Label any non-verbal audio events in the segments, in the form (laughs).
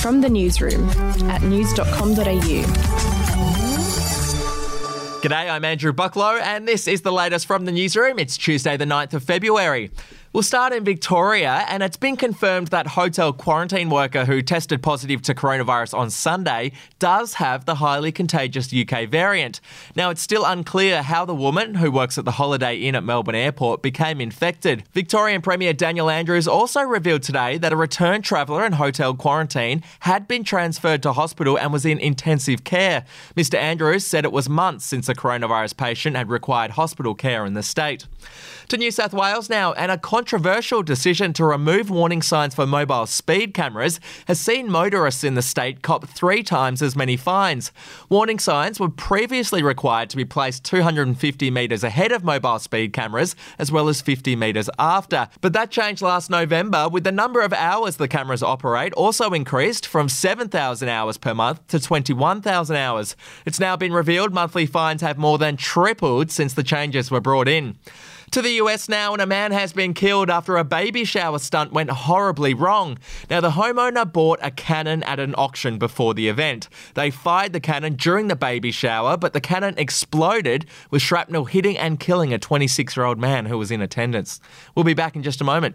From the newsroom at news.com.au. G'day, I'm Andrew Bucklow, and this is the latest from the newsroom. It's Tuesday, the 9th of February. We'll start in Victoria, and it's been confirmed that hotel quarantine worker who tested positive to coronavirus on Sunday does have the highly contagious UK variant. Now, it's still unclear how the woman who works at the Holiday Inn at Melbourne Airport became infected. Victorian Premier Daniel Andrews also revealed today that a return traveller in hotel quarantine had been transferred to hospital and was in intensive care. Mr. Andrews said it was months since a coronavirus patient had required hospital care in the state. To New South Wales now, and a controversial decision to remove warning signs for mobile speed cameras has seen motorists in the state cop three times as many fines. Warning signs were previously required to be placed 250 metres ahead of mobile speed cameras, as well as 50 metres after. But that changed last November, with the number of hours the cameras operate also increased from 7,000 hours per month to 21,000 hours. It's now been revealed monthly fines have more than tripled since the changes were brought in. To the US now, and a man has been killed after a baby shower stunt went horribly wrong. Now, the homeowner bought a cannon at an auction before the event. They fired the cannon during the baby shower, but the cannon exploded, with shrapnel hitting and killing a 26 year old man who was in attendance. We'll be back in just a moment.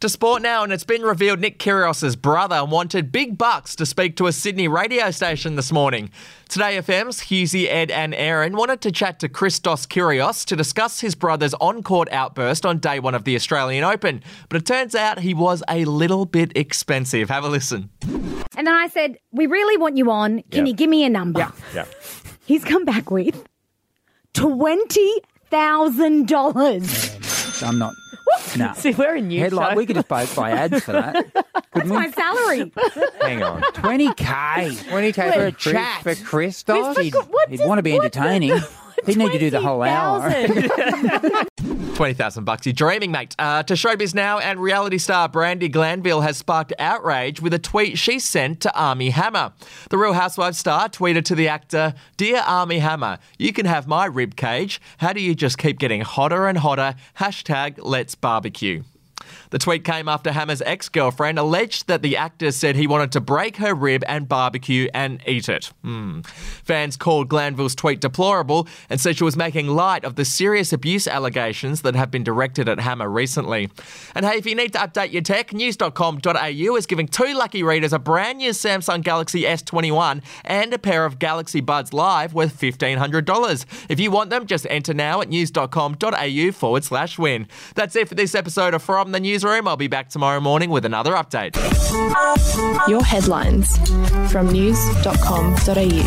To sport now, and it's been revealed Nick Kyrgios's brother wanted big bucks to speak to a Sydney radio station this morning. 2Day FM's Hughesy, Ed and Erin wanted to chat to Christos Kyrgios to discuss his brother's on-court outburst on day one of the Australian Open. But it turns out he was a little bit expensive. Have a listen. And then I said, We really want you on. Can you give me a number? Yeah. (laughs) He's come back with $20,000. I'm not. No. (laughs) See, we're a new Headline. show. We could just both buy ads for that. (laughs) Couldn't we? My salary. Hang on. 20k. 20k for a Chris- chat. for Christos? He'd, forgot- what he'd does- want to be what entertaining. He'd need to do the whole hour. (laughs) 20,000. 20,000 bucks. You're dreaming, mate. Uh, to showbiz now, and reality star Brandi Glanville has sparked outrage with a tweet she sent to Armie Hammer. The Real Housewives star tweeted to the actor, Dear Armie Hammer, you can have my rib cage. How do you just keep getting hotter and hotter? Hashtag let's barbecue. The tweet came after Hammer's ex girlfriend alleged that the actor said he wanted to break her rib and barbecue and eat it. Hmm. Fans called Glanville's tweet deplorable and said she was making light of the serious abuse allegations that have been directed at Hammer recently. And hey, if you need to update your tech, news.com.au is giving two lucky readers a brand new Samsung Galaxy S21 and a pair of Galaxy Buds Live worth $1,500. If you want them, just enter now at news.com.au forward slash win. That's it for this episode of From the Newsroom. I'll be back tomorrow morning with another update. Your headlines from news.com.au.